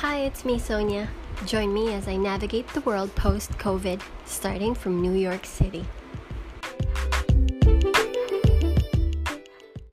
Hi, it's me, Sonia. Join me as I navigate the world post COVID, starting from New York City.